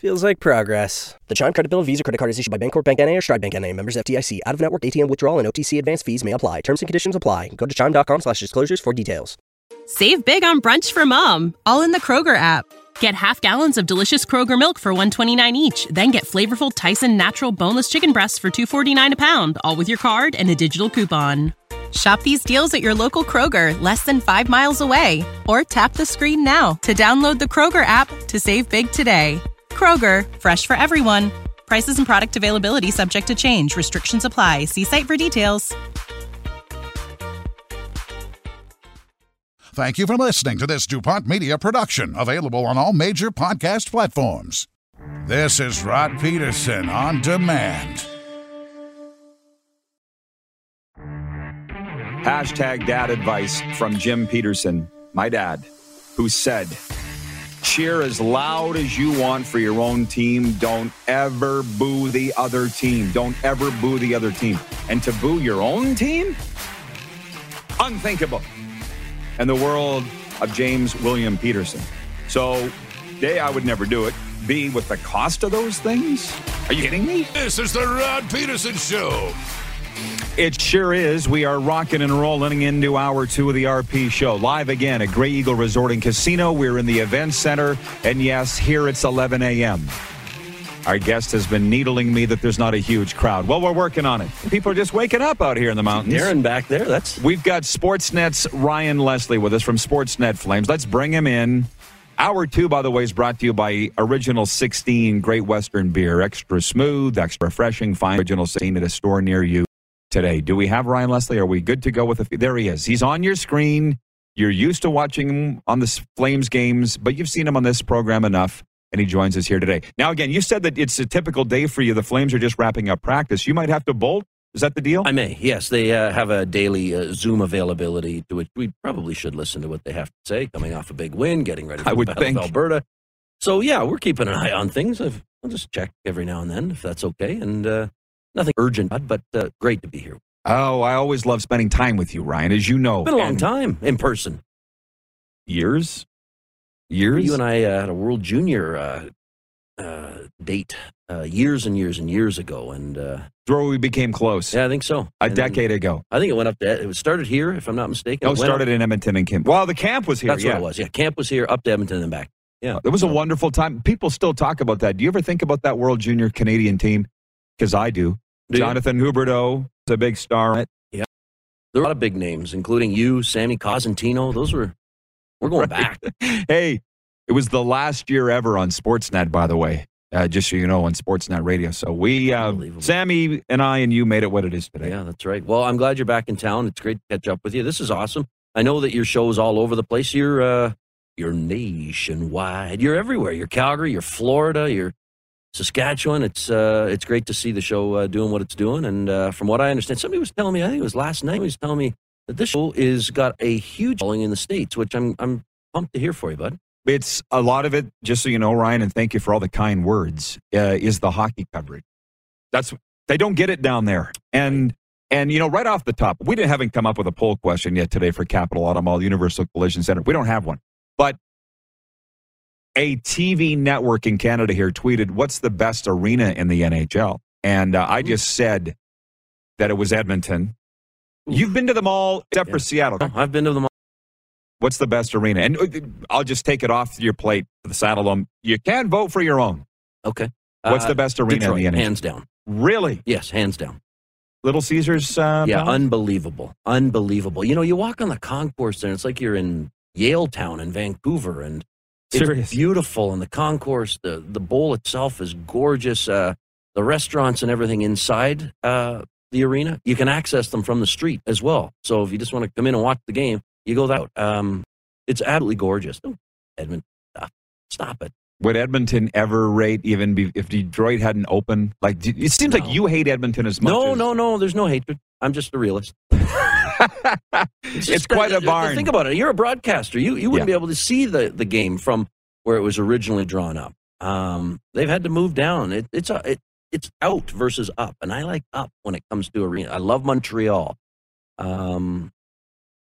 Feels like progress. The Chime Credit Bill Visa Credit Card is issued by Bancorp Bank NA or Stride Bank NA. Members FDIC. Out-of-network ATM withdrawal and OTC advance fees may apply. Terms and conditions apply. Go to chime.com slash disclosures for details. Save big on brunch for mom, all in the Kroger app. Get half gallons of delicious Kroger milk for 129 each, then get flavorful Tyson natural boneless chicken breasts for 249 a pound, all with your card and a digital coupon. Shop these deals at your local Kroger, less than 5 miles away, or tap the screen now to download the Kroger app to save big today. Kroger, fresh for everyone. Prices and product availability subject to change. Restrictions apply. See site for details. Thank you for listening to this DuPont Media production, available on all major podcast platforms. This is Rod Pedersen on demand. Hashtag dad advice from Jim Pedersen, my dad, who said, Cheer as loud as you want for your own team. Don't ever boo the other team. Don't ever boo the other team. And to boo your own team? Unthinkable. And the world of James William Pedersen. So, A, I would never do it. B, with the cost of those things? Are you kidding me? This is the Rod Pedersen Show. It sure is. We are rocking and rolling into hour two of the RP show. Live again at Grey Eagle Resort and Casino. We're in the event center. And yes, here it's 11 a.m. Our guest has been needling me that there's not a huge crowd. Well, we're working on it. People are just waking up out here in the mountains. Darren back there. That's We've got Sportsnet's Ryan Leslie with us from Sportsnet Flames. Let's bring him in. Hour two, by the way, is brought to you by Original 16 Great Western Beer. Extra smooth, extra refreshing. Find Original 16 at a store near you today. Do we have Ryan Leslie? Are we good to go with a There he is. He's on your screen. You're used to watching him on the Flames games, but you've seen him on this program enough, and he joins us here today. Now, again, you said that it's a typical day for you. The Flames are just wrapping up practice. You might have to bolt. Is that the deal? I may. Yes, they uh, have a daily uh, Zoom availability to which we probably should listen to what they have to say. Coming off a big win, getting ready for I would the think. Alberta. So yeah, we're keeping an eye on things. I've, I'll just check every now and then if that's okay, and uh, nothing urgent, but uh, great to be here. Oh, I always love spending time with you, Ryan, as you know. It's been a long time in person. Years? Years? You and I uh, had a World Junior uh, uh, date uh, years and years and years ago, and uh, where we became close. yeah, I think so. A And decade ago. I think it went up to. It was started here, if I'm not mistaken. No, It started up- in Edmonton and Kim. Well, the camp was here. That's yeah. what it was. Yeah, camp was here, up to Edmonton and back. Yeah, It was a wonderful time. People still talk about that. Do you ever think about that World Junior Canadian team? Because I do. Do you? Jonathan Huberdeau is a big star. Yeah. There are a lot of big names, including you, Sammy Cosentino. Those were we're going back. hey, it was the last year ever on Sportsnet, by the way. Uh, just so you know, on Sportsnet Radio. So we, uh, Sammy and I and you made it what it is today. Yeah, that's right. Well, I'm glad you're back in town. It's great to catch up with you. This is awesome. I know that your show is all over the place. You're uh, you're nationwide. You're everywhere. You're Calgary. You're Florida. You're Saskatchewan. It's uh, it's great to see the show uh, doing what it's doing. And uh, from what I understand, somebody was telling me. I think it was last night. He was telling me that this show is got a huge following in the states, which I'm I'm pumped to hear for you, bud. It's a lot of it, just so you know, Ryan, and thank you for all the kind words, uh, is the hockey coverage. That's they don't get it down there. And and you know, right off the top, we didn't haven't come up with a poll question yet today for Capital Automall Universal Collision Center. We don't have one. But a TV network in Canada here tweeted, "What's the best arena in the NHL?" And uh, I just said that it was Edmonton. You've been to them all except for Yeah. Seattle. I've been to them. all. What's the best arena? And uh, I'll just take it off your plate for the saddle. Um, you can vote for your own. Okay. What's Uh, the best arena Detroit, in the NHL? hands down. Really? Yes, hands down. Little Caesars? Uh, Yeah, Palace? unbelievable. Unbelievable. You know, you walk on the concourse there, and it's like you're in Yaletown in Vancouver, and it's beautiful. And the concourse, the, the bowl itself is gorgeous. Uh, the restaurants and everything inside uh, the arena, you can access them from the street as well. So if you just want to come in and watch the game, you You go that. Um, it's absolutely gorgeous. Don't Edmonton stuff. Stop it. Would Edmonton ever rate even be, if Detroit hadn't opened? Like it seems like you hate Edmonton as much. No, as, no, no. There's no hatred. I'm just a realist. it's just quite that- a barn. Think about it. You're a broadcaster. You you wouldn't Yeah. be able to see the, the game from where it was originally drawn up. Um, they've had to move down. It, it's a, it, it's out versus up, and I like up when it comes to arena. I love Montreal. Um,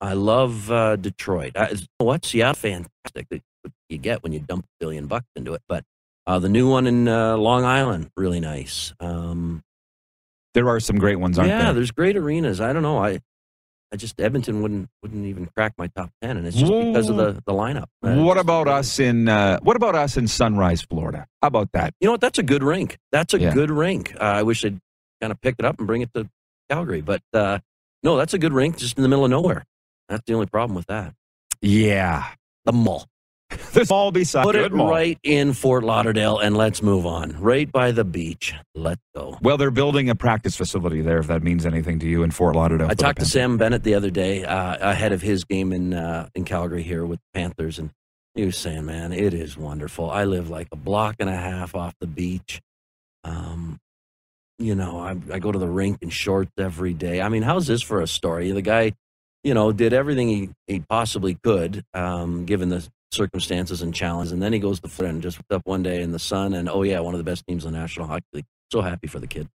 I love uh, Detroit. I, you know what Seattle? Fantastic. You get when you dump a billion bucks into it. But uh, the new one in uh, Long Island, really nice. Um, there are some great ones, aren't yeah, there? Yeah, there's great arenas. I don't know. I I just Edmonton wouldn't wouldn't even crack my top ten, and it's just because of the the lineup. Uh, What about us in uh, What about us in Sunrise, Florida? How about that? You know what? That's a good rink. That's a Yeah. good rink. Uh, I wish they'd kind of pick it up and bring it to Calgary, but uh, no, that's a good rink, just in the middle of nowhere. That's the only problem with that. Yeah, The mall. there's all beside Put it mall. right in Fort Lauderdale, and let's move on. Right by the beach. Let's go. Well, they're building a practice facility there. If that means anything to you in Fort Lauderdale. I talked to Sam Bennett the other day uh, ahead of his game in uh, in Calgary here with the Panthers, and he was saying, "Man, it is wonderful. I live like a block and a half off the beach. Um, you know, I, I go to the rink in shorts every day. I mean, how's this for a story? The guy, you know, did everything he, he possibly could, um, given the circumstances and challenges, and then he goes to Florida and just up one day in the sun, and oh yeah, one of the best teams in the National Hockey League. So happy for the kid.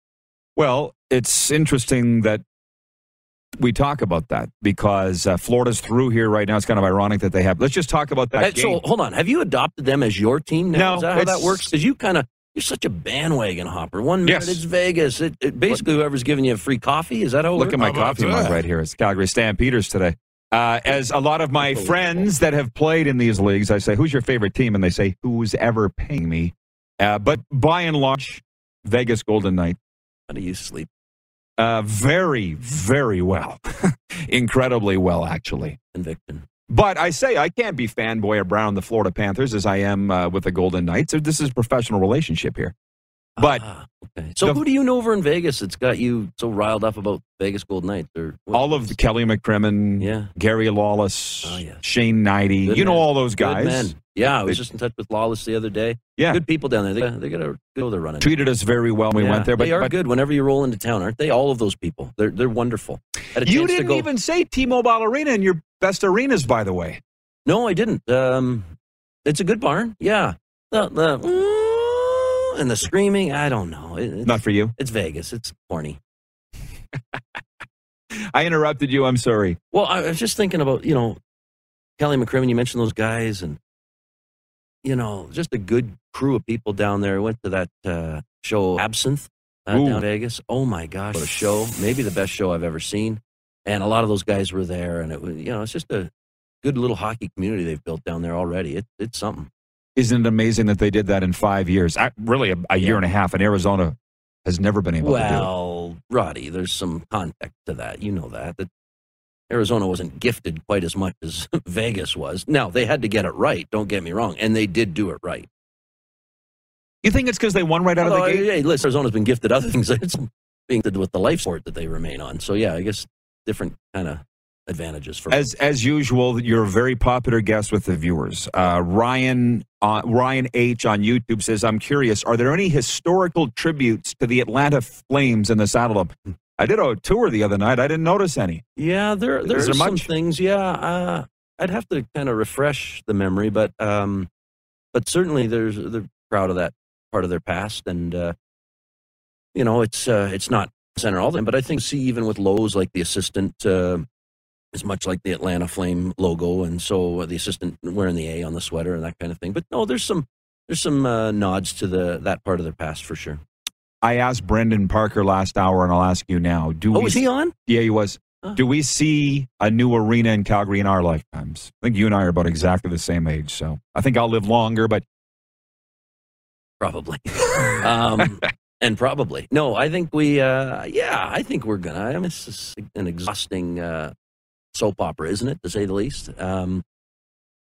Well, it's interesting that we talk about that because uh, Florida's through here right now. It's kind of ironic that they have. Let's just talk about that game. So hold on, have you adopted them as your team now? No, Is that how that works? Because you kind of you're such a bandwagon hopper. One minute Yes. it's Vegas. It, it basically whoever's giving you a free coffee. Is that how? Look at my How coffee mug right here. It's Calgary Stampeders today. Uh, as a lot of my friends that have played in these leagues, I say, "Who's your favorite team?" And they say, "Who's ever paying me?" Uh, but by and large, Vegas Golden Knights. How do you sleep? Uh, very, very well, incredibly well, actually. Conviction. But I say I can't be fanboy around the Florida Panthers as I am uh, with the Golden Knights. This is a professional relationship here. But Ah, okay. So the- who do you know over in Vegas that's got you so riled up about Vegas Golden Knights? Or all of the Kelly McCrimmon, Yeah. Gary Lawless, Oh, yes. Shane Hnidy, Good you know all those guys. Yeah, I was They- just in touch with Lawless the other day. Yeah. Good people down there. They, they got a good they're running. Treated us very well when we Yeah, went there. But, they are but good whenever you roll into town, aren't they? All of those people. They're they're wonderful. You didn't go- even say T-Mobile Arena in your best arenas, by the way. No, I didn't. Um, it's a good barn. Yeah. The "Mm," and the screaming. I don't know. It, it's, Not for you. it's Vegas. It's horny. I interrupted you. I'm sorry. Well, I was just thinking about you know Kelly McCrimmon. You mentioned those guys, and you know just a good crew of people down there. I went to that uh, show Absinthe uh, down in Vegas. Oh my gosh, what a show! Maybe the best show I've ever seen. And a lot of those guys were there, and it was you know it's just a good little hockey community they've built down there already. It, it's something. Isn't it amazing that they did that in five years? I, really, a, a year Yeah. and a half, and Arizona has never been able to do it. Well, Roddy, there's some context to that. You know that that Arizona wasn't gifted quite as much as Vegas was. Now they had to get it right. Don't get me wrong, and they did do it right. You think it's because they won right out Although, of the gate? hey, listen, Arizona's been gifted other things. It's being gifted with the life sport that they remain on. So yeah, I guess different kind of advantages for As as usual, you're a very popular guest with the viewers. Uh, Ryan uh, Ryan H on YouTube says, "I'm curious. Are there any historical tributes to the Atlanta Flames in the Saddle Up?" I did a tour the other night. I didn't notice any. Yeah, there there Is are there some things. Yeah, uh, I'd have to kind of refresh the memory, but um, but certainly there's they're proud of that part of their past, and uh, you know it's uh, it's not center all them, but I think see even with Lowe's like the assistant uh, is much like the Atlanta Flame logo, and so uh, the assistant wearing the A on the sweater and that kind of thing. But no, there's some there's some uh, nods to the that part of their past for sure. I asked Brendan Parker last hour, and I'll ask you now. Do Oh, we? was he on? Yeah, he was. Oh. Do we see a new arena in Calgary in our lifetimes? I think you and I are about exactly the same age, so I think I'll live longer. But Probably. um, and probably. No, I think we, uh, yeah, I think we're going to. I mean, it's just an exhausting uh, soap opera, isn't it, to say the least? Um,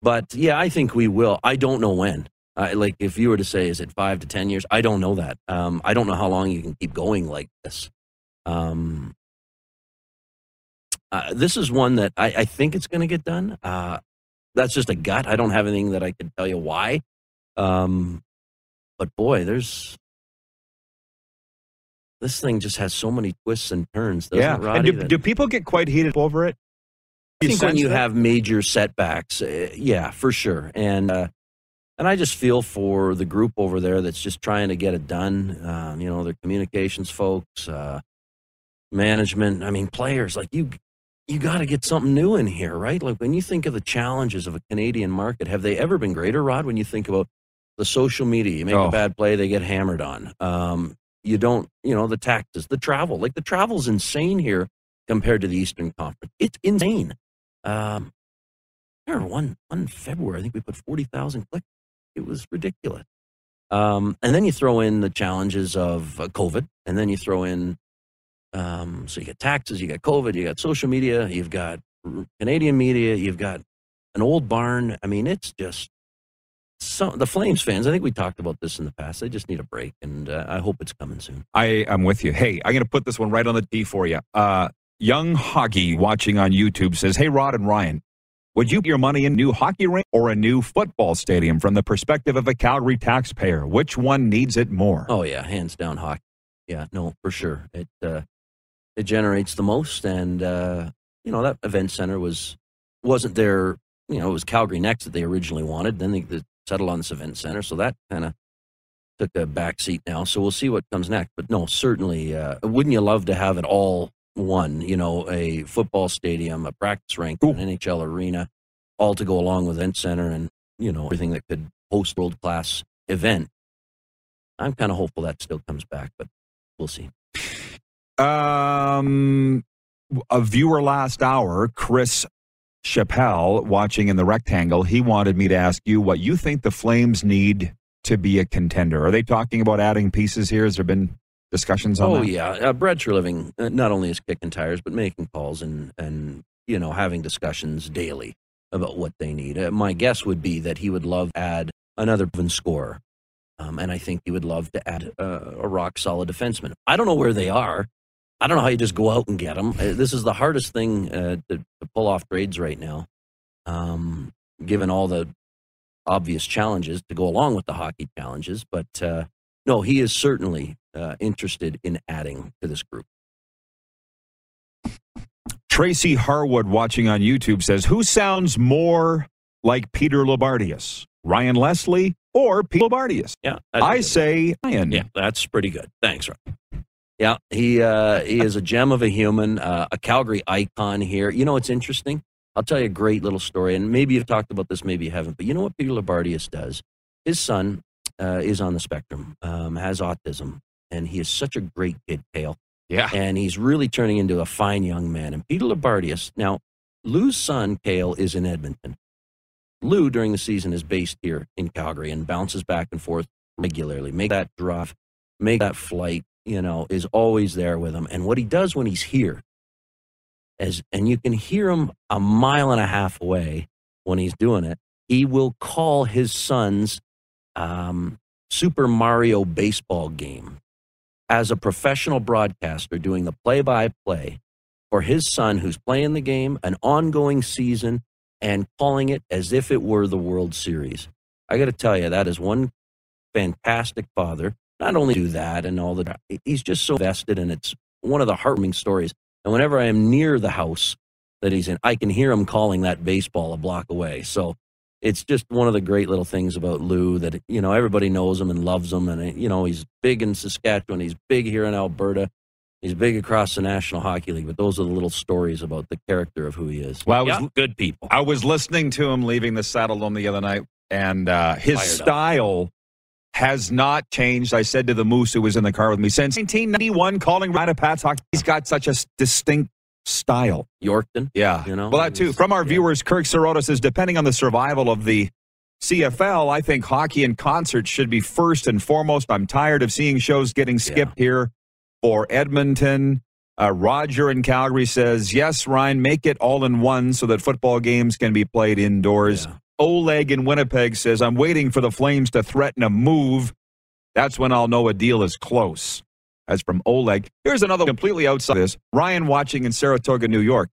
but yeah, I think we will. I don't know when. I like, if you were to say, is it five to 10 years? I don't know that. Um, I don't know how long you can keep going like this. Um, Uh, this is one that I, I think it's going to get done. Uh, that's just a gut. I don't have anything that I can tell you why. Um, but boy, there's this thing just has so many twists and turns. Doesn't yeah. And do, do people get quite heated over it? I think when you that? have major setbacks, uh, yeah, for sure. And uh, and I just feel for the group over there that's just trying to get it done. Um, you know, their communications folks, uh, management. I mean, players like you. You got to get something new in here, right? Like when you think of the challenges of a Canadian market, have they ever been greater, Rod? When you think about the social media, you make Oh. a bad play, they get hammered on. Um, you don't, you know, the taxes, the travel. Like the travel's insane here compared to the Eastern Conference. It's insane. Um, I remember one one February, I think we put forty thousand clicks. It was ridiculous. Um, and then you throw in the challenges of uh, COVID, and then you throw in, um, so you get taxes, you got COVID, you got social media, you've got Canadian media, you've got an old barn. I mean, it's just some the Flames fans. I think we talked about this in the past. They just need a break, and uh, I hope it's coming soon. I am with you. Hey, I'm going to put this one right on the D for you. Uh, young Hoggy watching on YouTube says, Hey, Rod and Ryan, would you put your money in new hockey rink or a new football stadium from the perspective of a Calgary taxpayer? Which one needs it more? Oh yeah, hands down hockey. Yeah, no, for sure. It uh, it generates the most, and uh, you know that event center was wasn't there. You know, it was Calgary next that they originally wanted. Then they, they settled on this event center, so that kind of took a back seat now. So we'll see what comes next. But no, certainly, uh, wouldn't you love to have it all one? You know, a football stadium, a practice rink, an NHL arena, all to go along with event center, and you know everything that could host world class event. I'm kind of hopeful that still comes back, but we'll see. Um, a viewer last hour, Chris Chappelle, watching in the rectangle, he wanted me to ask you what you think the Flames need to be a contender. Are they talking about adding pieces here? Has there been discussions on Oh that? yeah, uh, Brad Treliving uh, not only is kicking tires, but making calls and and you know having discussions daily about what they need. Uh, my guess would be that he would love to add another scorer, um, and I think he would love to add uh, a rock solid defenseman. I don't know where they are. I don't know how you just go out and get them. Uh, this is the hardest thing uh, to, to pull off trades right now, um, given all the obvious challenges to go along with the hockey challenges. But uh, no, he is certainly uh, interested in adding to this group. Tracy Harwood watching on YouTube says, Who sounds more like Peter Loubardias? Ryan Leslie or Peter Loubardias? Yeah, that's I good. say Ryan. Yeah, that's pretty good. Thanks, Ryan. Yeah, he uh, he is a gem of a human, uh, a Calgary icon here. You know, it's interesting. I'll tell you a great little story, and maybe you've talked about this, maybe you haven't. But you know what Peter Loubardias does? His son uh, is on the spectrum, um, has autism, and he is such a great kid, Kale. Yeah. and he's really turning into a fine young man. And Peter Loubardias, now Lou's son, Kale, is in Edmonton. Lou, during the season, is based here in Calgary and bounces back and forth regularly. Make that drive, make that flight, you know, is always there with him. And what he does when he's here, as and you can hear him a mile and a half away when he's doing it, he will call his son's um, Super Mario baseball game as a professional broadcaster doing the play by play for his son who's playing the game, an ongoing season, and calling it as if it were the World Series. I got to tell you, that is one fantastic father. Not only do that and all the, he's just so vested, and it's one of the heartwarming stories. And whenever I am near the house that he's in, I can hear him calling that baseball a block away. So it's just one of the great little things about Lou that you know everybody knows him and loves him, and you know he's big in Saskatchewan, he's big here in Alberta, he's big across the National Hockey League. But those are the little stories about the character of who he is. Well, I was- Yeah, good people. I was listening to him leaving the Saddle Dome the other night, and uh, his Fired up. style has not changed. I said to the Moose who was in the car with me since 1991, calling Ryan Pat's hockey. He's got such a distinct style. Yorkton, Yeah, You know, Well, that too. From our yeah. viewers, Kirk Soroda says, depending on the survival of the CFL, I think hockey and concerts should be first and foremost. I'm tired of seeing shows getting skipped here for Edmonton. Uh, Roger in Calgary says, yes, Ryan, make it all in one so that football games can be played indoors. Yeah. Oleg in Winnipeg says, I'm waiting for the Flames to threaten a move. That's when I'll know a deal is close. That's from Oleg. Here's another completely outside this. Ryan watching in Saratoga, New York.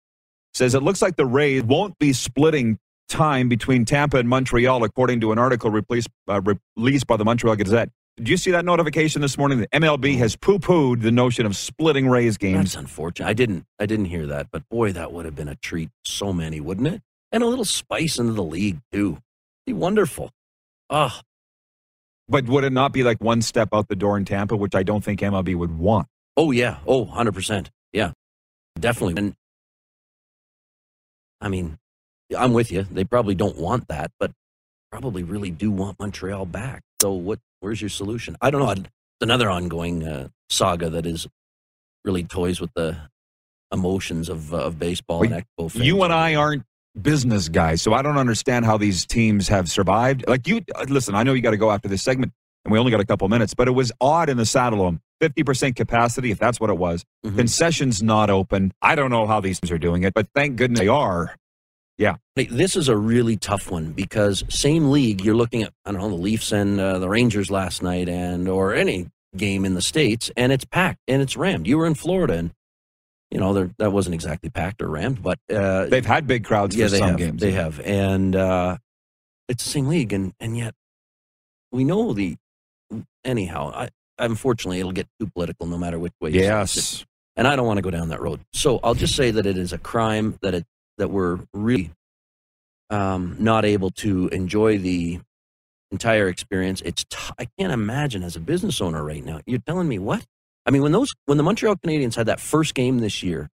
says it looks like the Rays won't be splitting time between Tampa and Montreal, according to an article released, uh, released by the Montreal Gazette. Did you see that notification this morning? The MLB has poo-pooed the notion of splitting Rays games. That's unfortunate. I didn't. I didn't hear that, but boy, that would have been a treat. So many, wouldn't it? And a little spice into the league too. Be wonderful. Oh, But would it not be like one step out the door in Tampa, which I don't think MLB would want? oh yeah. Oh, 100 percent. Yeah, definitely. And I mean, I'm with you. They probably don't want that, but probably really do want Montreal back. So what? Where's your solution? I don't know. It's another ongoing uh, saga that is really toys with the emotions of uh, of baseball Well, and Expo. fans. You and I aren't business guys, so I don't understand how these teams have survived. Like you, uh, listen, I know you got to go after this segment, and we only got a couple minutes, but it was odd in the Saddle Dome. 50% capacity, if that's what it was. Mhm. Concessions not open. I don't know how these teams are doing it, but thank goodness they are. Hey, This is a really tough one because same league. You're looking at I don't know the Leafs and uh, the Rangers last night, and or any game in the states, and it's packed and it's rammed. You were in Florida, and you know there- that wasn't exactly packed or rammed, but uh, They've had big crowds yeah, for they some have. games. They have, and uh, it's the same league, and and yet we know the. Anyhow, I unfortunately it'll get too political no matter which way. you slice it Yes. and I don't want to go down that road. So I'll just say that it is a crime that it that we're really um, not able to enjoy the entire experience. It's t- I can't imagine as a business owner right now. You're telling me what? I mean, when those when the Montreal Canadiens had that first game this year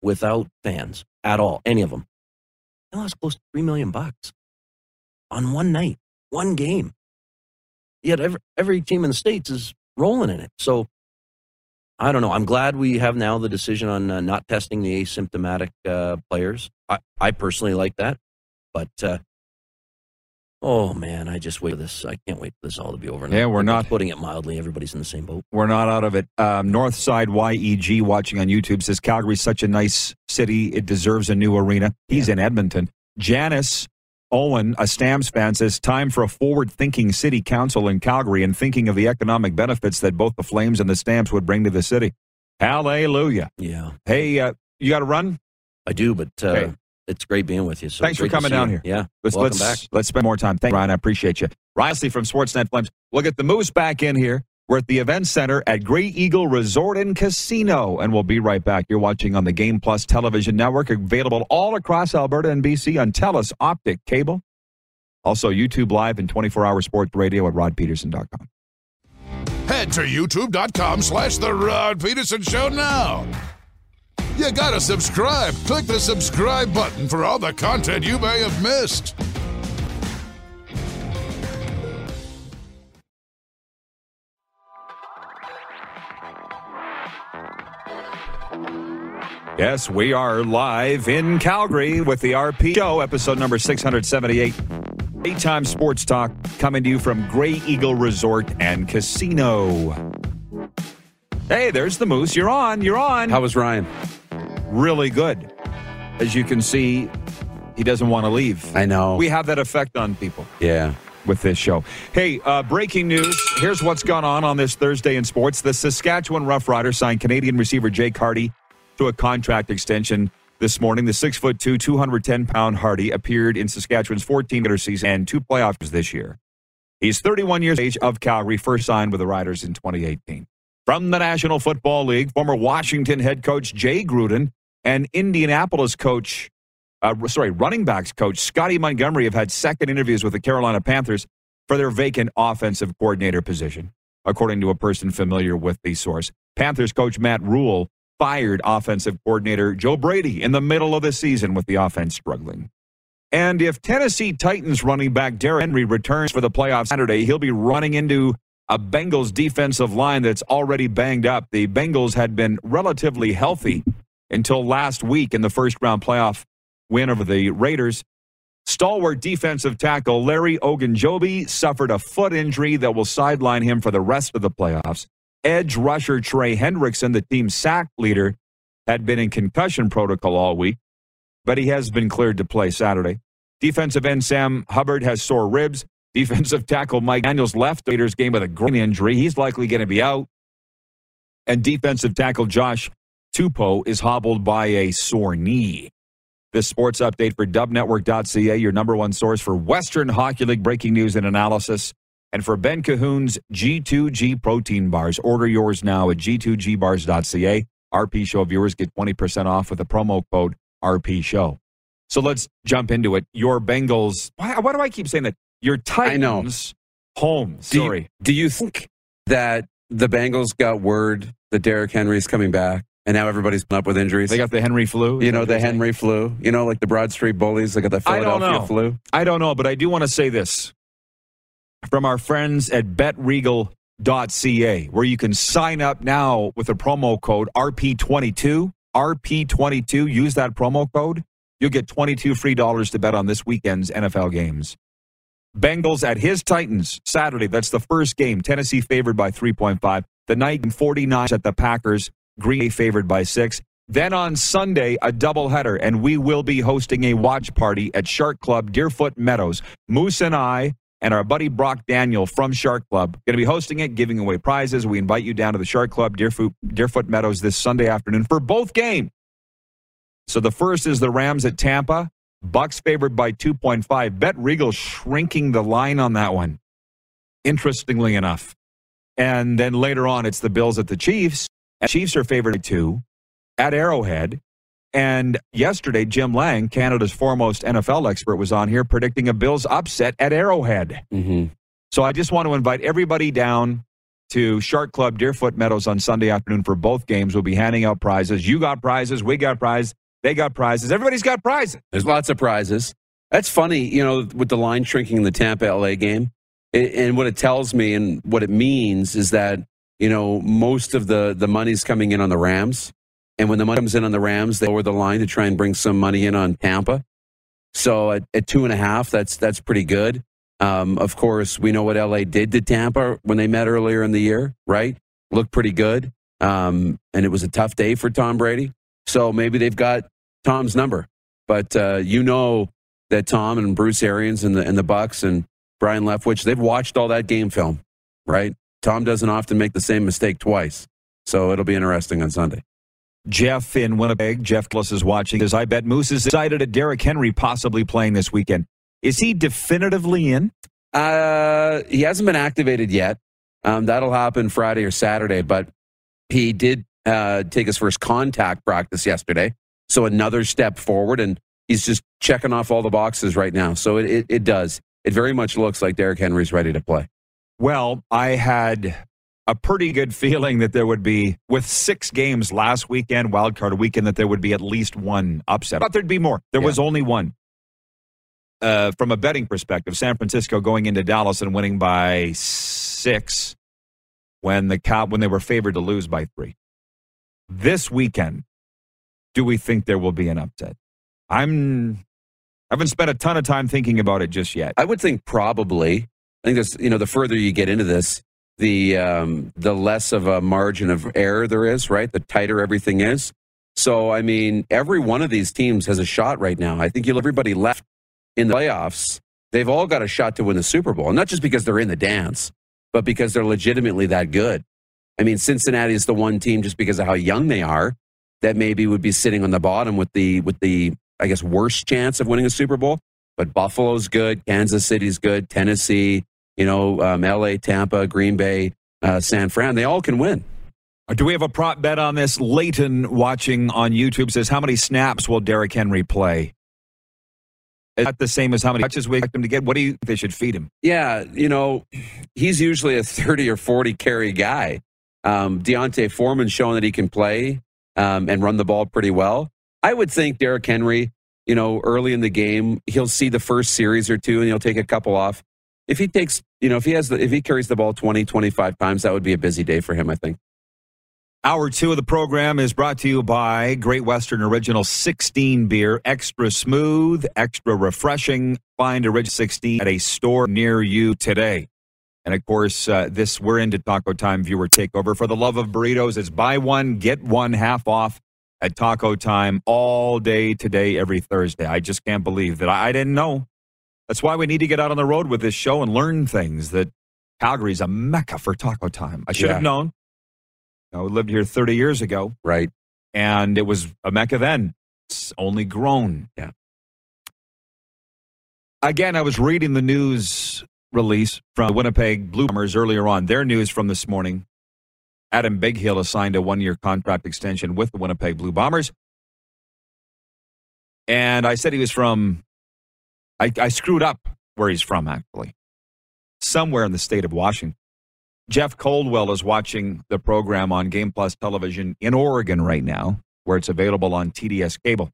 without fans at all, any of them, they lost close to three million bucks on one night, one game. Yet every every team in the states is rolling in it. So I don't know. I'm glad we have now the decision on uh, not testing the asymptomatic uh, players. I, I personally like that, but uh, oh man, I just wait for this. I can't wait for this all to be over. Now. Yeah, we're not- putting it mildly. Everybody's in the same boat. We're not out of it. Um, Northside YEG watching on YouTube says Calgary's such a nice city. It deserves a new arena. He's in Edmonton. Janice Owen, a Stamps fan, says time for a forward thinking city council in Calgary and thinking of the economic benefits that both the Flames and the Stamps would bring to the city. Hallelujah. Yeah, Hey, uh, you got to run? I do, but uh, Okay. It's great being with you. So Thanks for coming down you. here. Yeah, Let's welcome let's back. let's spend more time. Thank you, Ryan. I appreciate you. Risley from Sportsnet Flames. We'll get the Moose back in here. We're at the event center at Grey Eagle Resort and Casino, and we'll be right back. You're watching on the Game Plus television network, available all across Alberta and BC on TELUS Optik Cable. Also, YouTube Live and 24-hour sports radio at rodpedersen.com. Head to youtube.com slash The Rod Pedersen Show now. You gotta subscribe. Click the subscribe button for all the content you may have missed. Yes, we are live in Calgary with the RP Show, episode number 678. Daytime sports talk coming to you from Grey Eagle Resort and Casino. Hey, there's the Moose. You're on. You're on. How was Ryan? Really good. As you can see, he doesn't want to leave. I know. We have that effect on people yeah. with this show. Hey, uh, breaking news. Here's what's gone on on this Thursday in sports. The Saskatchewan Roughriders signed Canadian receiver Jake Harty to a contract extension this morning. The six foot two, 210 pound Harty appeared in Saskatchewan's 14 regular season and two playoffs this year. He's 31 years of age of Calgary, first signed with the Riders in 2018. From the National Football League, former Washington head coach Jay Gruden and Indianapolis coach, uh, sorry, running backs coach Scottie Montgomery have had second interviews with the Carolina Panthers for their vacant offensive coordinator position, according to a person familiar with the source. Panthers coach Matt Rhule fired offensive coordinator Joe Brady in the middle of the season with the offense struggling. And if Tennessee Titans running back Derrick Henry returns for the playoffs Saturday, he'll be running into a Bengals defensive line that's already banged up. The Bengals had been relatively healthy until last week in the first round playoff win over the Raiders. Stalwart defensive tackle Larry Ogunjobi suffered a foot injury that will sideline him for the rest of the playoffs. Edge rusher Trey Hendrickson, the team's sack leader, had been in concussion protocol all week, but he has been cleared to play Saturday. Defensive end Sam Hubbard has sore ribs. Defensive tackle Mike Daniels left the Raiders game with a groin injury. He's likely going to be out. And defensive tackle Josh Tupou is hobbled by a sore knee. This sports update for dubnetwork.ca, your number one source for Western Hockey League breaking news and analysis. And for Ben Cahoon's G2G protein bars, order yours now at g2gbars.ca. RP Show viewers get 20% off with the promo code RP Show. So let's jump into it. Your Bengals, why, why do I keep saying that? Your Titans home. Do Sorry. you, do you think that the Bengals got word that Derrick Henry's coming back and now everybody's up with injuries? They got the Henry flu. You know, the? Henry flu. You know, like the Broad Street Bullies, they got the I Philadelphia know. flu. I don't know, but I do want to say this from our friends at betregal.ca, where you can sign up now with a promo code RP22. RP22, use that promo code. You'll get 22 free dollars to bet on this weekend's NFL games. Bengals at his Titans Saturday. That's the first game. Tennessee favored by 3.5. The night 49 at the Packers. Green Bay favored by six. Then on Sunday, a doubleheader, and we will be hosting a watch party at Shark Club, Deerfoot Meadows. Moose and I and our buddy Brock Daniel from Shark Club going to be hosting it, giving away prizes. We invite you down to the Shark Club, Deerfoot, Deerfoot Meadows, this Sunday afternoon for both games. So the first is the Rams at Tampa. Bucks favored by 2.5. Bet Regal shrinking the line on that one. Interestingly enough. And then later on, it's the Bills at the Chiefs. Chiefs are favored by two at Arrowhead. And yesterday, Jim Lang, Canada's foremost NFL expert, was on here predicting a Bills upset at Arrowhead. hmm So I just want to invite everybody down to Shark Club Deerfoot Meadows on Sunday afternoon for both games. We'll be handing out prizes. You got prizes, we got prizes, they got prizes. Everybody's got prizes. There's lots of prizes. That's funny, you know, with the line shrinking in the Tampa LA game. And what it tells me and what it means is that, you know, most of the, the money's coming in on the Rams. And when the money comes in on the Rams, they lower the line to try and bring some money in on Tampa. So at, at two and a half, that's that's pretty good. Um, of course, we know what LA did to Tampa when they met earlier in the year, right? Looked pretty good. Um, and it was a tough day for Tom Brady. So maybe they've got Tom's number. But uh, you know that Tom and Bruce Arians and the and the Bucks and Byron Leftwich, they've watched all that game film, right? Tom doesn't often make the same mistake twice. So it'll be interesting on Sunday. Jeff in Winnipeg, Jeff Plus is watching. As I bet Moose is excited at Derrick Henry possibly playing this weekend. Is he definitively in? Uh, he hasn't been activated yet. Um, that'll happen Friday or Saturday, but he did uh, take his first contact practice yesterday. So another step forward, and he's just checking off all the boxes right now. So it, it, it does. It very much looks like Derrick Henry's ready to play. Well, I had a pretty good feeling that there would be, with six games last weekend, wild card weekend, that there would be at least one upset. But there'd be more. There Yeah. was only one. Uh, from a betting perspective, San Francisco going into Dallas and winning by six when the Cow when they were favored to lose by three. This weekend, do we think there will be an upset? I'm I haven't spent a ton of time thinking about it just yet. I would think probably. I think that's you know the further you get into this, the um, the less of a margin of error there is, right? The tighter everything is. So I mean, every one of these teams has a shot right now. I think you'll everybody left in the playoffs. They've all got a shot to win the Super Bowl, and not just because they're in the dance, but because they're legitimately that good. I mean, Cincinnati is the one team just because of how young they are that maybe would be sitting on the bottom with the with the I guess worst chance of winning a Super Bowl. But Buffalo's good, Kansas City's good, Tennessee, you know, um, L.A., Tampa, Green Bay, uh, San Fran. They all can win. Uh, Do we have a prop bet on this? Leighton watching on YouTube says, How many snaps will Derrick Henry play? Is that the same as how many touches we expect him to get? What do you think they should feed him? Yeah, you know, he's usually a 30 or 40 carry guy. Um, D'Onta Foreman showing that he can play um, and run the ball pretty well. I would think Derrick Henry, you know, early in the game, he'll see the first series or two and he'll take a couple off. If he takes, you know, if he has the, if he carries the ball 20, 25 times, that would be a busy day for him, I think. Hour two of the program is brought to you by Great Western Original 16 beer. Extra smooth, extra refreshing. Find Original 16 at a store near you today. And of course, uh, this we're into Taco Time viewer takeover. For the love of burritos, it's buy one, get one half off at Taco Time all day today, every Thursday. I just can't believe that I, I didn't know. That's why we need to get out on the road with this show and learn things that Calgary's a mecca for Taco Time. I should Yeah. have known. I lived here 30 years ago, Right. and it was a mecca then. It's only grown. Yeah. Again, I was reading the news release from the Winnipeg Blue Bombers earlier on. Their news from this morning. Adam Bighill has signed a one year contract extension with the Winnipeg Blue Bombers. And I said he was from, I, I screwed up where he's from, actually. Somewhere in the state of Washington. Jeff Coldwell is watching the program on Game Plus television in Oregon right now, where it's available on TDS cable.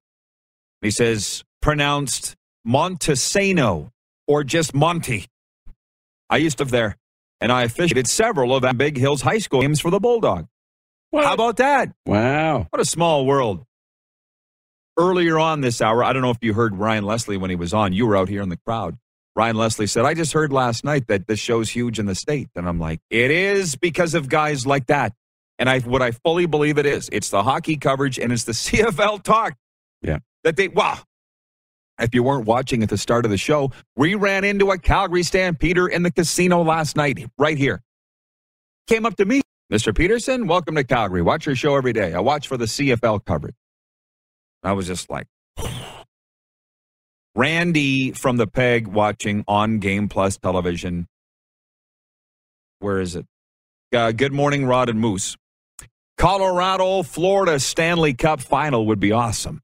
He says, pronounced Montesano or just Monty. I used to live there, and I officiated several of Bighill's high school games for the Bulldog. How about that? Wow. What a small world. Earlier on this hour, I don't know if you heard Ryan Leslie when he was on. You were out here in the crowd. Ryan Leslie said, I just heard last night that this show's huge in the state. And I'm like, it is because of guys like that. And I what I fully believe it is. It's the hockey coverage and it's the CFL talk. Yeah. That they wow. If you weren't watching at the start of the show, we ran into a Calgary Stampeder in the casino last night, right here. Came up to me, Mr. Pedersen, welcome to Calgary. Watch your show every day. I watch for the CFL coverage. I was just like, Randy from the Peg watching on Game Plus television. Where is it? Uh, good morning, Rod and Moose. Colorado, Florida Stanley Cup final would be awesome.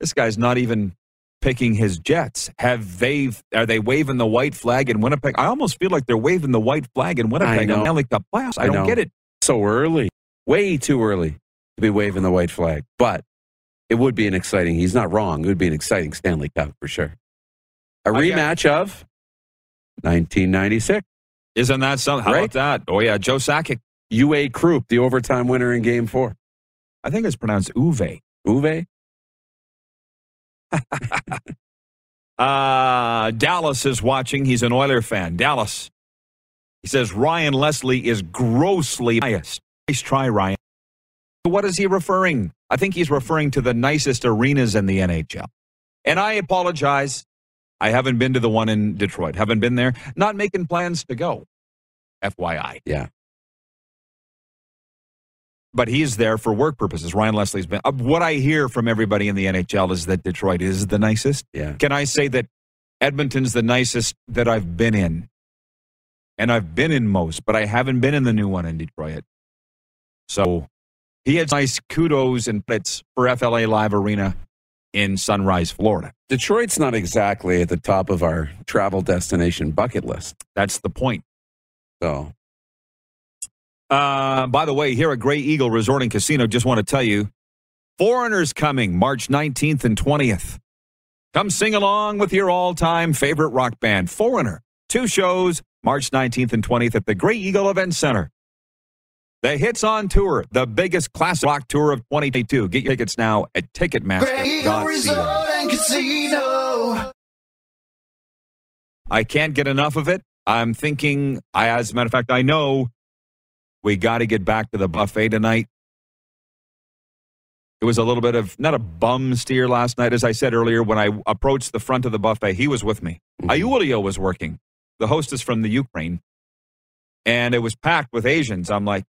This guy's not even picking his Jets. Have they? Are they waving the white flag in Winnipeg? I almost feel like they're waving the white flag in Winnipeg in. Stanley Cup playoffs. I, I don't know. get it. So early. Way too early to be waving the white flag. But it would be an exciting, he's not wrong. It would be an exciting Stanley Cup for sure. A rematch of 1996. Isn't that something? How Right? about that? Oh yeah, Joe Sakic. UA Krupp, the overtime winner in game four. I think it's pronounced Uwe. Uwe? Uh, Dallas is watching. He's an Oiler fan. Dallas. He says Ryan Leslie is grossly biased. Nice try, Ryan. What is he referring? I think he's referring to the nicest arenas in the NHL. And I apologize. I haven't been to the one in Detroit. Haven't been there. Not making plans to go. FYI. Yeah. But he's there for work purposes. Ryan Leslie's been. Uh, what I hear from everybody in the NHL is that Detroit is the nicest. Yeah. Can I say that Edmonton's the nicest that I've been in? And I've been in most, but I haven't been in the new one in Detroit. So he had nice kudos and plits for FLA Live Arena in Sunrise, Florida. Detroit's not exactly at the top of our travel destination bucket list. That's the point. So, Uh, by the way, here at Grey Eagle Resort and Casino, just want to tell you, Foreigners coming March 19th and 20th. Come sing along with your all-time favorite rock band, Foreigner. Two shows, March 19th and 20th at the Grey Eagle Event Center. The Hits on Tour, the biggest classic rock tour of 2022. Get your tickets now at Ticketmaster.ca. I can't get enough of it. I'm thinking, I, as a matter of fact, I know we got to get back to the buffet tonight. It was a little bit of not a bum steer last night, as I said earlier. When I approached the front of the buffet, he was with me. Mm-hmm. Ayulio was working, the hostess from the Ukraine, and it was packed with Asians. I'm like,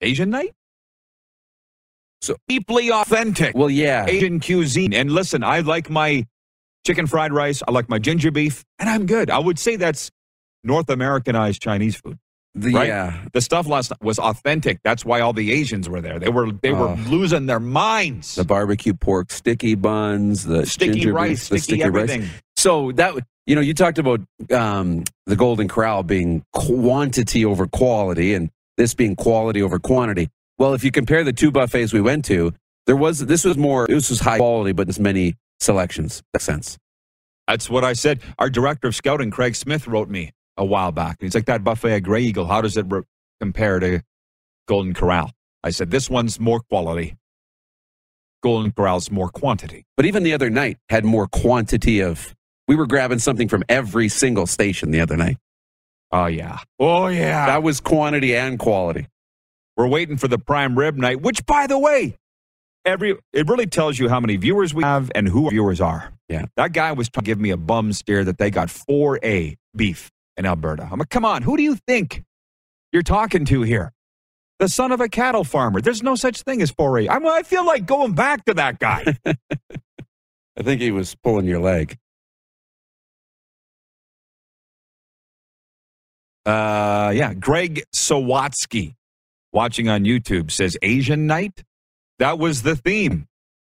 Asian night? So- deeply authentic well, yeah. Asian cuisine. And listen, I like my chicken fried rice. I like my ginger beef, and I'm good. I would say that's North Americanized Chinese food. The, right? Yeah. The stuff last night was authentic. That's why all the Asians were there. They were they were Oh. losing their minds. The barbecue pork sticky buns, the sticky ginger rice, beef, the sticky, rice. So that you know, you talked about um, the Golden Corral being quantity over quality, and this being quality over quantity. Well, if you compare the two buffets we went to, there was this was more this was high quality, but there's many selections. That sense. That's what I said. Our director of scouting, Craig Smith, wrote me a while back. He's like that buffet at Grey Eagle. How does it re- compare to Golden Corral? I said this one's more quality. Golden Corral's more quantity. But even the other night had more quantity of. We were grabbing something from every single station the other night. Oh yeah. Oh yeah. That was quantity and quality. We're waiting for the prime rib night, which, by the way, every it really tells you how many viewers we have and who our viewers are. Yeah. That guy was trying to give me a bum steer that they got 4A beef in Alberta. I'm like, come on, who do you think you're talking to here? The son of a cattle farmer. There's no such thing as 4A. I'm, I feel like going back to that guy. I think he was pulling your leg. Uh, yeah, Greg Sawatsky, watching on YouTube, says Asian night. That was the theme.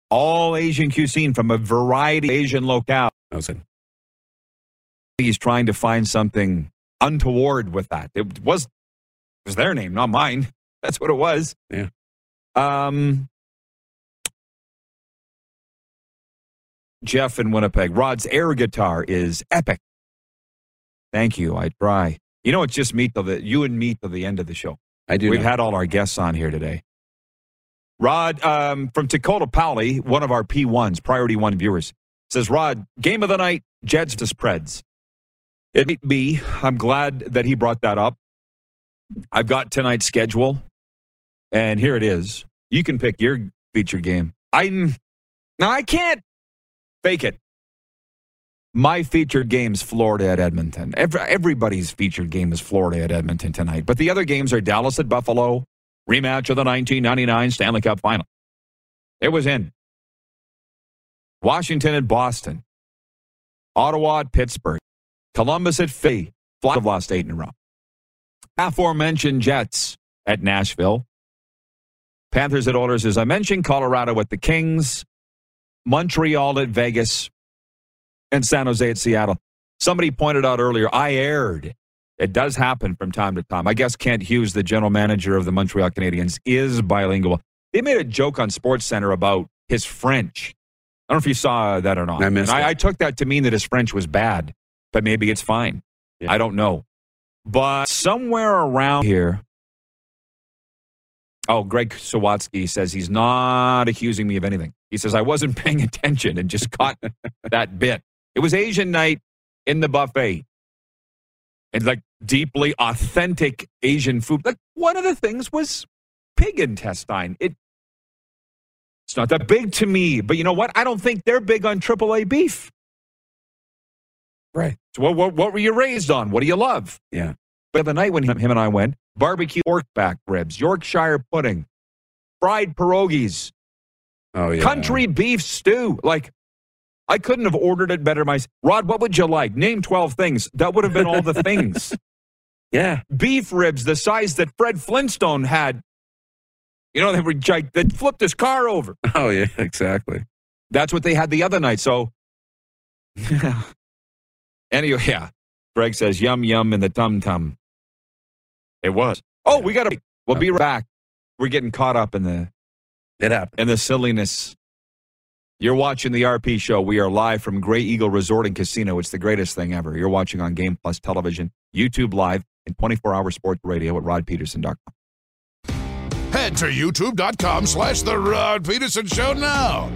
All Asian cuisine from a variety of Asian locale. That was it. He's trying to find something untoward with that. It was it was their name, not mine. That's what it was. Yeah. Um. Jeff in Winnipeg. Rod's air guitar is epic. Thank you. I try. You know, it's just me till the you and me till the end of the show. I do. We've know. had all our guests on here today. Rod um, from Dakota Powley, one of our P1s, Priority One viewers, says, Rod, game of the night, Jets to spreads. It be. I'm glad that he brought that up. I've got tonight's schedule, and here it is. You can pick your feature game. I'm now I can't fake it. My featured game's Florida at Edmonton. Every, everybody's featured game is Florida at Edmonton tonight. But the other games are Dallas at Buffalo, rematch of the 1999 Stanley Cup final. It was in. Washington at Boston. Ottawa at Pittsburgh. Columbus at Philly. Fly have lost eight in a row. Aforementioned Jets at Nashville. Panthers at Oilers, as I mentioned. Colorado at the Kings. Montreal at Vegas. And San Jose at Seattle. Somebody pointed out earlier, I aired. It does happen from time to time. I guess Kent Hughes, the general manager of the Montreal Canadiens, is bilingual. They made a joke on Sports Center about his French. I don't know if you saw that or not. I missed. I, I took that to mean that his French was bad, but maybe it's fine. Yeah. I don't know. But somewhere around here, oh, Greg Sawatsky says he's not accusing me of anything. He says I wasn't paying attention and just caught that bit. It was Asian night in the buffet. And like deeply authentic Asian food. Like one of the things was pig intestine. It it's not that big to me, but you know what? I don't think they're big on AAA beef. Right. So what, what, what were you raised on? What do you love? Yeah. But the night when him, him and I went, barbecue pork back ribs, Yorkshire pudding, fried pierogies, Oh yeah. country beef stew. Like, I couldn't have ordered it better myself. Rod, what would you like? Name 12 things. That would have been all the things. Yeah. Beef ribs the size that Fred Flintstone had. You know, they were that flipped his car over. Oh yeah. Exactly. That's what they had the other night. So, yeah. anyway, yeah. Greg says, yum, yum in the tum tum. It was. Oh, we got to. We'll be right back. We're getting caught up in the It happened. in the silliness. You're watching the RP show. We are live from Grey Eagle Resort and Casino. It's the greatest thing ever. You're watching on Game Plus Television, YouTube Live, and 24 hour sports radio at rodpedersen.com. Head to youtube.com slash The Rod Pedersen Show now.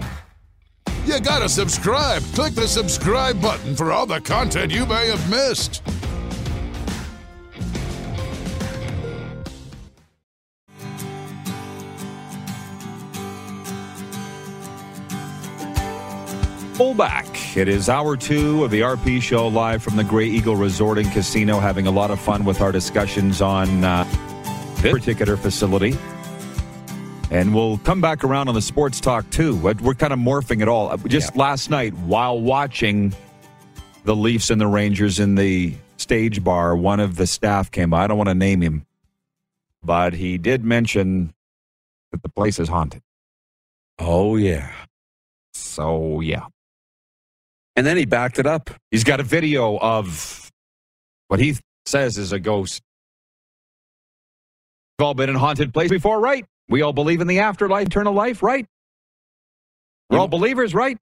You gotta subscribe. Click the subscribe button for all the content you may have missed. Fullback. It is hour two of the RP show live from the Grey Eagle Resort and Casino, having a lot of fun with our discussions on uh, this particular facility. And we'll come back around on the sports talk too. We're kind of morphing it all. Uh, Just last night, while watching the Leafs and the Rangers in the stage bar, one of the staff came by. I don't want to name him, but he did mention that the place is haunted. Oh yeah. So, yeah. And then he backed it up. He's got a video of what he says is a ghost. We've all been in haunted place before, right? We all believe in the afterlife, eternal life, right? We're all believers, right?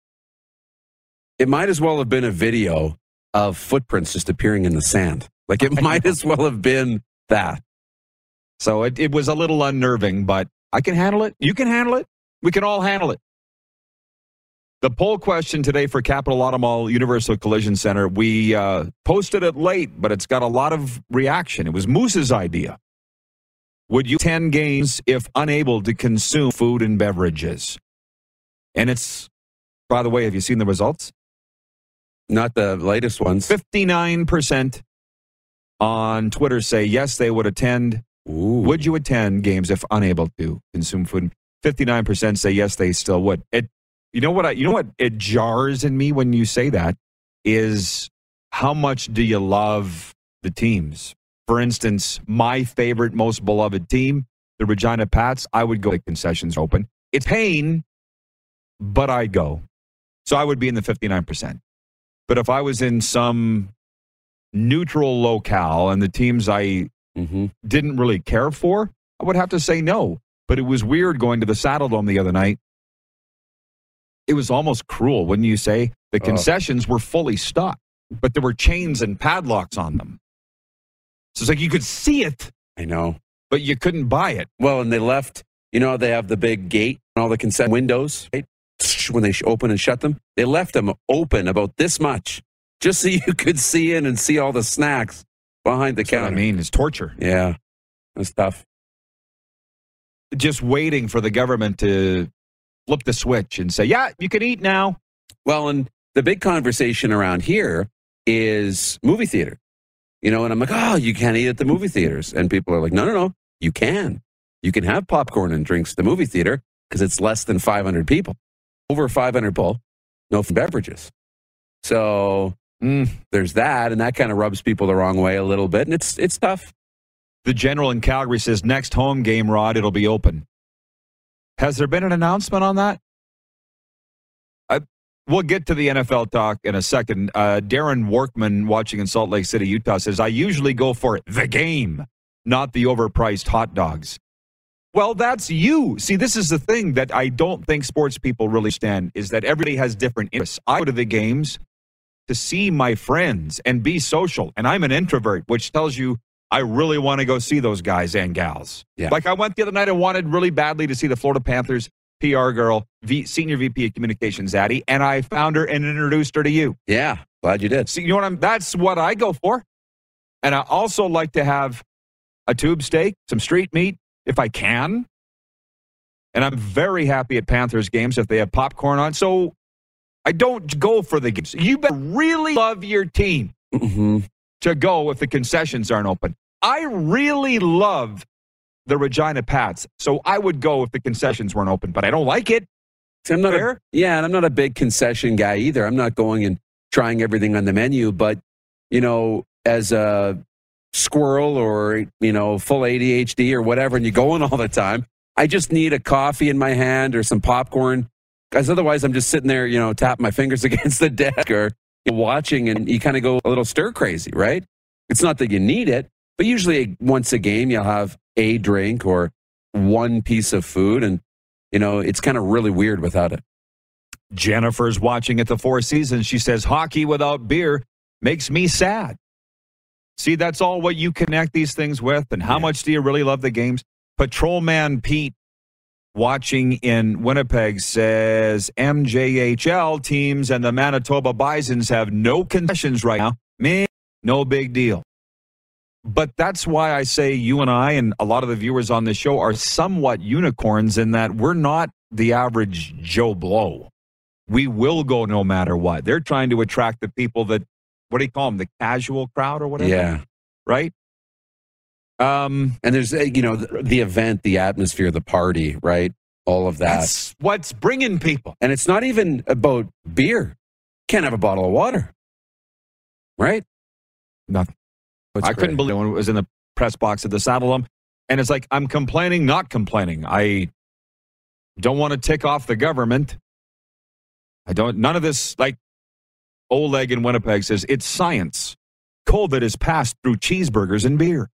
It might as well have been a video of footprints just appearing in the sand. Like it might as well have been that. So it, it was a little unnerving, but I can handle it. You can handle it. We can all handle it. The poll question today for Capital Automall Universal Collision Center, we uh, posted it late, but it's got a lot of reaction. It was Moose's idea. Would you attend games if unable to consume food and beverages? And it's, by the way, have you seen the results? Not the latest ones. 59% on Twitter say yes, they would attend. Ooh. Would you attend games if unable to consume food? Fifty-nine percent say yes, they still would. It, you know what? I, you know what? It jars in me when you say that. Is how much do you love the teams? For instance, my favorite, most beloved team, the Regina Pats. I would go to concessions open. It's pain, but I go. So I would be in the fifty-nine percent. But if I was in some neutral locale and the teams I hmm didn't really care for, I would have to say no. But it was weird going to the Saddledome the other night. It was almost cruel, wouldn't you say? The Oh. concessions were fully stocked, but there were chains and padlocks on them. So it's like you could see it, I know. but you couldn't buy it. Well, and they left, you know, they have the big gate and all the consent windows, right? When they open and shut them, they left them open about this much just so you could see in and see all the snacks behind the That's counter. I mean, it's torture. Yeah, It's tough. Just waiting for the government to flip the switch and say, yeah, you can eat now. Well, and the big conversation around here is movie theater. You know, and I'm like, oh, you can't eat at the movie theaters. And people are like, no, no, no, you can. You can have popcorn and drinks at the movie theater because it's less than 500 people. Over 500 people, no beverages. So Mm. there's that, and that kind of rubs people the wrong way a little bit, and it's it's tough. The general in Calgary says next home game, Rod, it'll be open. Has there been an announcement on that? I, we'll get to the NFL talk in a second. Uh, Darren Workman, watching in Salt Lake City, Utah, says, I usually go for the game, not the overpriced hot dogs. Well, that's you. See, this is the thing that I don't think sports people really stand is that everybody has different interests. I go to the games to see my friends and be social, and I'm an introvert, which tells you I really want to go see those guys and gals. Yeah. Like I went the other night and wanted really badly to see the Florida Panthers PR girl, v, senior VP of communications, Addie, and I found her and introduced her to you. Yeah, glad you did. See, you know what I'm? That's what I go for. And I also like to have a tube steak, some street meat, if I can. And I'm very happy at Panthers games if they have popcorn on. So I don't go for the games. You better really love your team hmm to go if the concessions aren't open. I really love the Regina Pats, so I would go if the concessions weren't open, but I don't like it. I'm not a, yeah, and I'm not a big concession guy either. I'm not going and trying everything on the menu, but you know, as a squirrel or you know, full ADHD or whatever, and you go in all the time, I just need a coffee in my hand or some popcorn, because otherwise I'm just sitting there, you know, tapping my fingers against the desk or you know, watching, and you kind of go a little stir crazy, right? It's not that you need it, but usually once a game you'll have a drink or one piece of food, and you know, it's kind of really weird without it. Jennifer's watching at the Four Seasons. She says, hockey without beer makes me sad. See, that's all what you connect these things with. And how Yeah. much do you really love the games? Patrolman Pete watching in Winnipeg says MJHL teams and the Manitoba Bisons have no concessions right now. Me, no big deal. But that's why I say you and I and a lot of the viewers on this show are somewhat unicorns in that we're not the average Joe Blow. We will go no matter what. They're trying to attract the people that, what do you call them, the casual crowd or whatever? Yeah. Right? Um, And there's, uh, you know, the, the event, the atmosphere, the party, right? All of that. that's what's bringing people. and it's not even about beer. Can't have a bottle of water. Right? Nothing. What's I couldn't great. believe when it was in the press box at the Saddledome. And it's like, I'm complaining, not complaining. I don't want to tick off the government. I don't, none of this, like Oleg in Winnipeg says, it's science. COVID is passed through cheeseburgers and beer.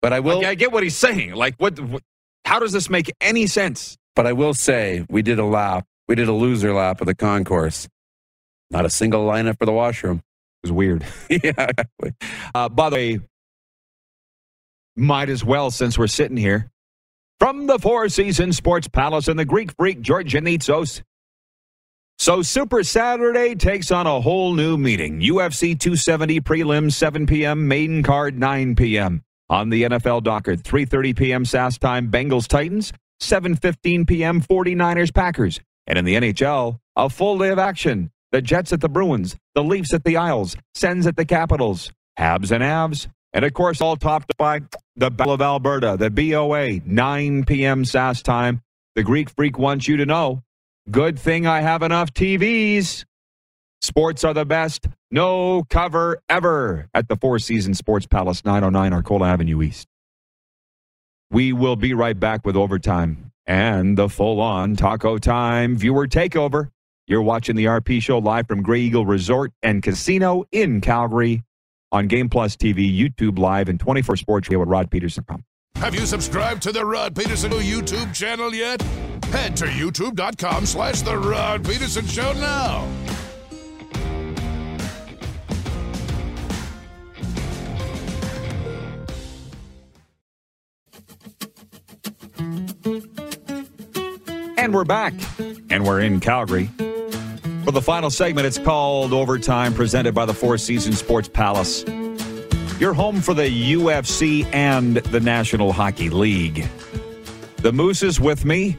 But I will Like, I get what he's saying. Like, what, what, how does this make any sense? but I will say we did a lap. We did a loser lap of the concourse. Not a single lineup for the washroom. Was weird. yeah. Uh, by the way, might as well, since we're sitting here, from the Four Seasons Sports Palace and the Greek freak George Janitsos. So Super Saturday takes on a whole new meeting. UFC 270 prelims 7 p.m., main card 9 p.m. On the NFL docket, 3.30 p.m. Sask time, Bengals Titans, 7.15 p.m. 49ers Packers. And in the NHL, a full day of action. The Jets at the Bruins, the Leafs at the Isles, Sens at the Capitals, Habs and Avs, And of course, all topped by the Battle of Alberta, the BOA, 9 p.m. Sask time. The Greek Freak wants you to know good thing I have enough TVs. Sports are the best. No cover ever at the Four Seasons Sports Palace, 909 Arcola Avenue East. We will be right back with overtime and the full on taco time viewer takeover. You're watching the RP show live from Grey Eagle Resort and Casino in Calgary on Game Plus TV, YouTube Live, and 24 Sports Radio Rod Pedersen. Have you subscribed to the Rod Pedersen YouTube channel yet? Head to youtube.com slash the Rod Pedersen Show now. And we're back. And we're in Calgary. For the final segment, it's called Overtime, presented by the Four Seasons Sports Palace. You're home for the UFC and the National Hockey League. The Moose is with me,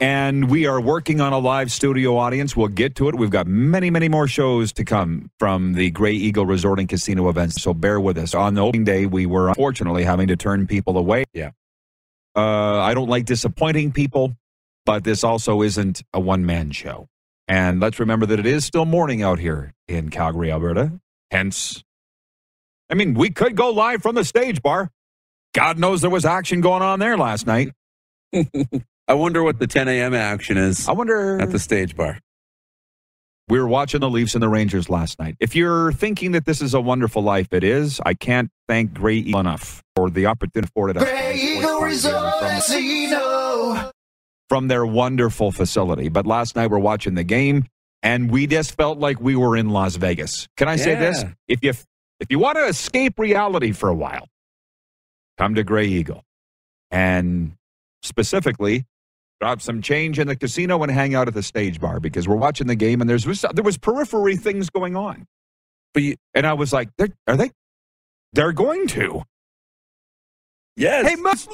and we are working on a live studio audience. We'll get to it. We've got many, many more shows to come from the Grey Eagle Resort and Casino events, so bear with us. On the opening day, we were unfortunately having to turn people away. Yeah. Uh, I don't like disappointing people, but this also isn't a one man show. And let's remember that it is still morning out here in Calgary, Alberta. Hence, I mean, we could go live from the stage bar. God knows there was action going on there last night. I wonder what the 10 a.m. action is I wonder. at the stage bar. we were watching the Leafs and the Rangers last night. If you're thinking that this is a wonderful life, it is. I can't thank Grey Eagle enough for the opportunity afforded us. Grey Eagle Resort Casino. From their wonderful facility. But last night we're watching the game and we just felt like we were in Las Vegas. Can I say this? If you if you want to escape reality for a while, come to Grey Eagle. And specifically, drop some change in the casino and hang out at the stage bar because we're watching the game and there's there was periphery things going on. But you, And I was like, "They're- they they're going to. yes, Hey, Mus-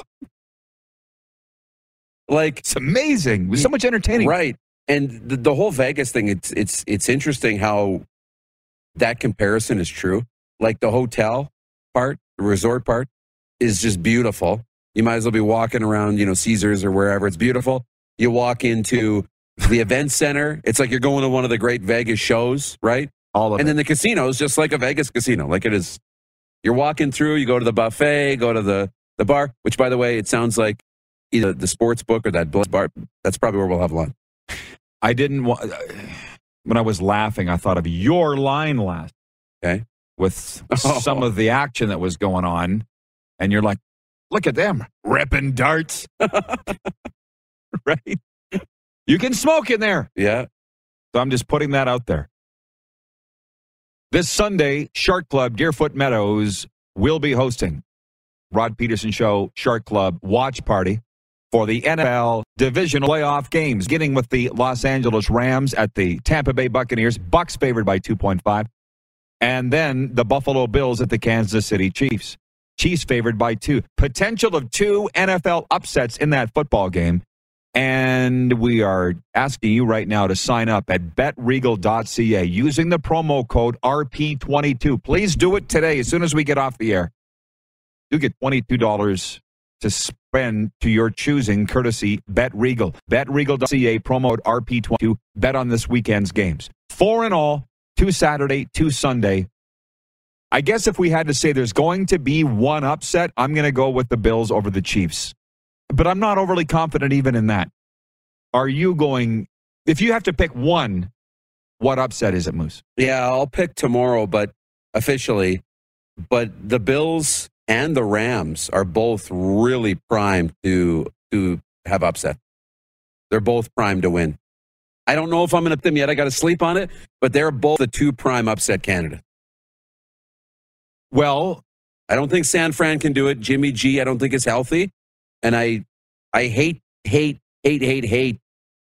like it's amazing. It was so much entertaining. Right. And the, the whole Vegas thing, it's it's it's interesting how that comparison is true. Like the hotel part, the resort part is just beautiful. You might as well be walking around, you know, Caesars or wherever. It's beautiful. You walk into the event center, it's like you're going to one of the great Vegas shows, right? All of And it. then the casino is just like a Vegas casino, like it is. You're walking through, you go to the buffet, go to the, the bar, which by the way, it sounds like either the sports book or that Bill's bar. That's probably where we'll have lunch. I didn't want. When I was laughing, I thought of your line last. Okay. With Oh. some of the action that was going on, and you're like, "Look at them ripping darts." right? You can smoke in there. Yeah. So I'm just putting that out there. This Sunday, Shark Club, Deerfoot Meadows will be hosting Rod Pedersen Show Shark Club watch party for the NFL divisional playoff games, beginning with the Los Angeles Rams at the Tampa Bay Buccaneers, Bucs favored by 2.5, and then the Buffalo Bills at the Kansas City Chiefs. Chiefs favored by two. Potential of two NFL upsets in that football game. And we are asking you right now to sign up at betregal.ca using the promo code RP22. Please do it today as soon as we get off the air. You get $22 to spend to your choosing, courtesy Bet Regal. BetRegal.ca, promo code RP22. Bet on this weekend's games. Four in all, two Saturday, two Sunday. I guess if we had to say there's going to be one upset, I'm going to go with the Bills over the Chiefs but I'm not overly confident even in that. Are you going? If you have to pick one, what upset is it, Moose? Yeah, I'll pick tomorrow, but officially. But the Bills and the Rams are both really primed to to have upset. They're both primed to win. I don't know if I'm going to them yet. I got to sleep on it, but they're both the two prime upset candidates. Well, I don't think San Fran can do it. Jimmy G, I don't think is healthy. And I I hate, hate, hate, hate, hate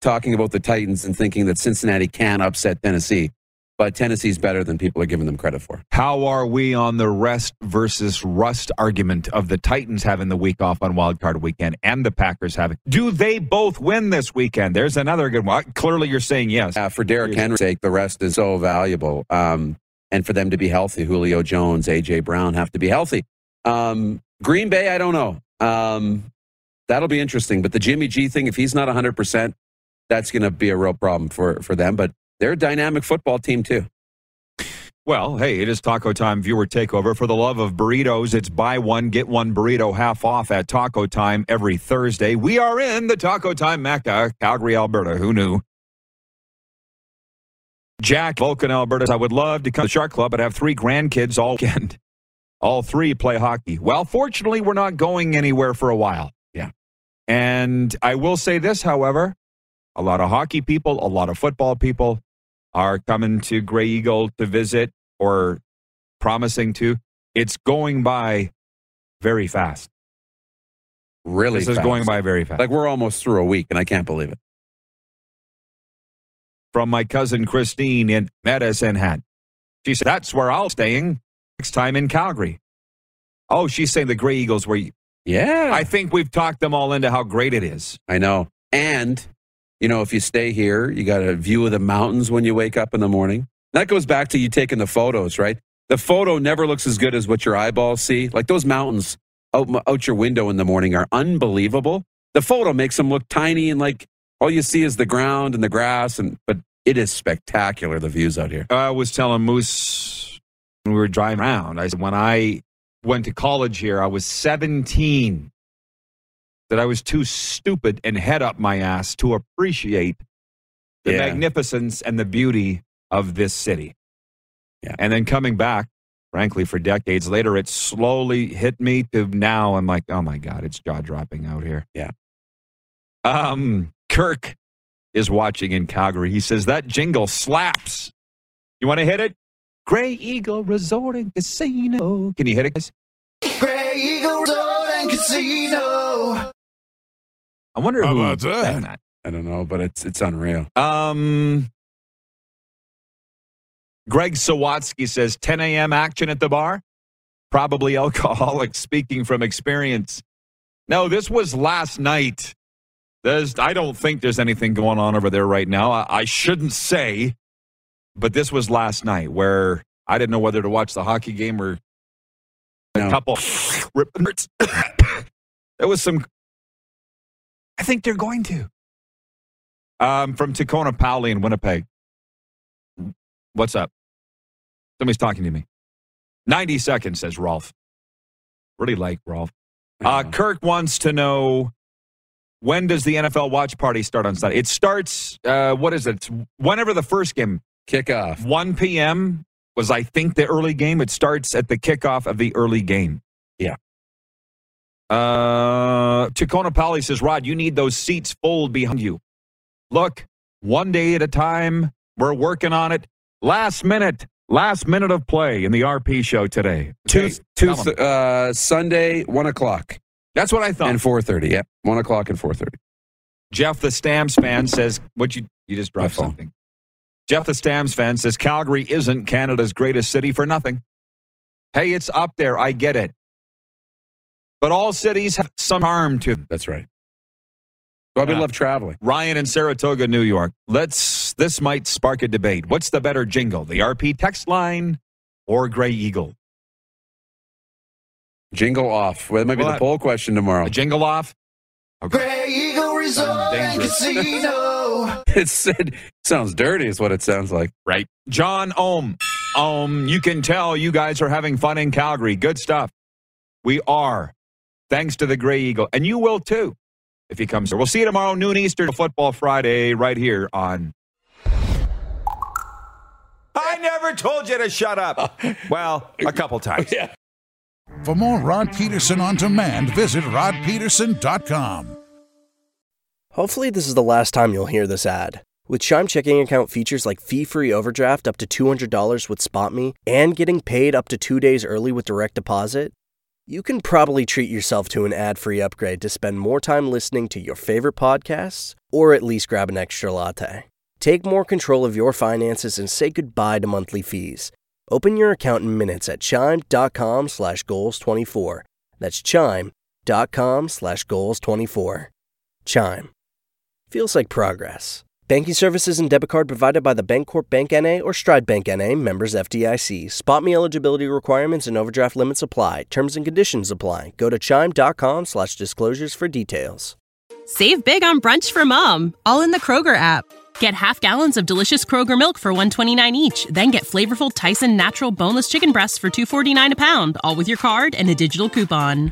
talking about the Titans and thinking that Cincinnati can upset Tennessee. But Tennessee's better than people are giving them credit for. how are we on the rest versus rust argument of the Titans having the week off on Wild Card Weekend and the Packers having? Do they both win this weekend? There's another good one. Clearly, you're saying yes. Uh, for Derrick Henry's sake, the rest is so valuable. Um, and for them to be healthy, Julio Jones, A.J. Brown have to be healthy. Um, Green Bay, I don't know. Um, that'll be interesting. But the Jimmy G thing, if he's not 100%, that's going to be a real problem for, for them. But they're a dynamic football team, too. Well, hey, it is Taco Time viewer takeover. For the love of burritos, it's buy one, get one burrito half off at Taco Time every Thursday. We are in the Taco Time Mecca, Calgary, Alberta. Who knew? Jack, Vulcan, Alberta. I would love to come to the Shark Club, but have three grandkids all weekend. All three play hockey. Well, fortunately, we're not going anywhere for a while. Yeah. And I will say this, however, a lot of hockey people, a lot of football people are coming to Grey Eagle to visit or promising to. It's going by very fast. Really This is going by very fast. Like we're almost through a week, and I can't believe it. From my cousin Christine in Medicine Hat. She said, That's where I'll staying next time in Calgary. Oh, she's saying the Grey Eagles were. Yeah. I think we've talked them all into how great it is. I know. And, you know, if you stay here, you got a view of the mountains when you wake up in the morning. That goes back to you taking the photos, right? The photo never looks as good as what your eyeballs see. Like those mountains out, out your window in the morning are unbelievable. The photo makes them look tiny and like all you see is the ground and the grass. And but it is spectacular the views out here. I was telling Moose when we were driving around, I said, when I went to college here, I was 17, that I was too stupid and head up my ass to appreciate the Yeah. magnificence and the beauty of this city. Yeah. And then coming back, frankly, for decades later, it slowly hit me to now I'm like, oh my God, it's jaw dropping out here. Yeah. Um, Kirk is watching in Calgary. He says that jingle slaps. You want to hit it? Grey Eagle Resort and Casino. Can you hit it, guys? Grey Eagle Resort and Casino. I wonder How who about that? sang that. I don't know, but it's it's unreal. Um, Greg Sawatsky says 10 a.m. action at the bar. Probably alcoholic. Speaking from experience. No, this was last night. There's, I don't think there's anything going on over there right now. I, I shouldn't say, but this was last night where I didn't know whether to watch the hockey game or a No. couple ripping. there was some. I think they're going to. Um, from Tacona Powley in Winnipeg. What's up? Somebody's talking to me. 90 seconds, says Rolf. Really like Rolf. Uh, Kirk wants to know when does the NFL watch party start on Sunday? It starts, uh, what is it? It's whenever the first game, Kickoff. 1 p.m. was, I think, the early game. It starts at the kickoff of the early game. Yeah. Uh, Tacona Pally says, Rod, you need those seats fold behind you. Look, one day at a time. We're working on it. Last minute, last minute of play in the RP show today. Okay, Two, two, uh, Sunday, one o'clock That's what I thought. and four thirty. Yeah, one o'clock and four thirty. Jeff the Stamps fan says, "What you you just dropped something." Jeff the Stamps fan says Calgary isn't Canada's greatest city for nothing. Hey, it's up there. I get it, but all cities have some harm to them. That's right. Bobby Yeah. love traveling. Ryan in Saratoga, New York. Let's. This might spark a debate. What's the better jingle, the RP text line or Grey Eagle? Jingle off. Well, that might be What? the poll question tomorrow. A jingle off. Okay. Grey Eagle Resort and dangerous. Casino. it said, sounds dirty, is what it sounds like. Right. John Ohm. Um, you can tell you guys are having fun in Calgary. Good stuff. We are. Thanks to the Grey Eagle. And you will too if he comes here. We'll see you tomorrow, noon Eastern, Football Friday, right here on. I never told you to shut up. Well, a couple times. Yeah. For more Rod Pedersen on demand, visit rodpedersen.com. Hopefully, this is the last time you'll hear this ad. With Chime checking account features like fee free overdraft up to $200 with SpotMe and getting paid up to two days early with direct deposit, you can probably treat yourself to an ad free upgrade to spend more time listening to your favorite podcasts or at least grab an extra latte. Take more control of your finances and say goodbye to monthly fees. Open your account in minutes at chime.com slash goals24. That's chime.com slash goals24. Chime. Feels like progress. Banking services and debit card provided by the Bancorp Bank NA or Stride Bank NA, members FDIC. SpotMe eligibility requirements and overdraft limits apply. Terms and conditions apply. Go to chime.com slash disclosures for details. Save big on brunch for mom, all in the Kroger app. Get half gallons of delicious Kroger milk for 129 each, then get flavorful Tyson natural boneless chicken breasts for 249 a pound, all with your card and a digital coupon.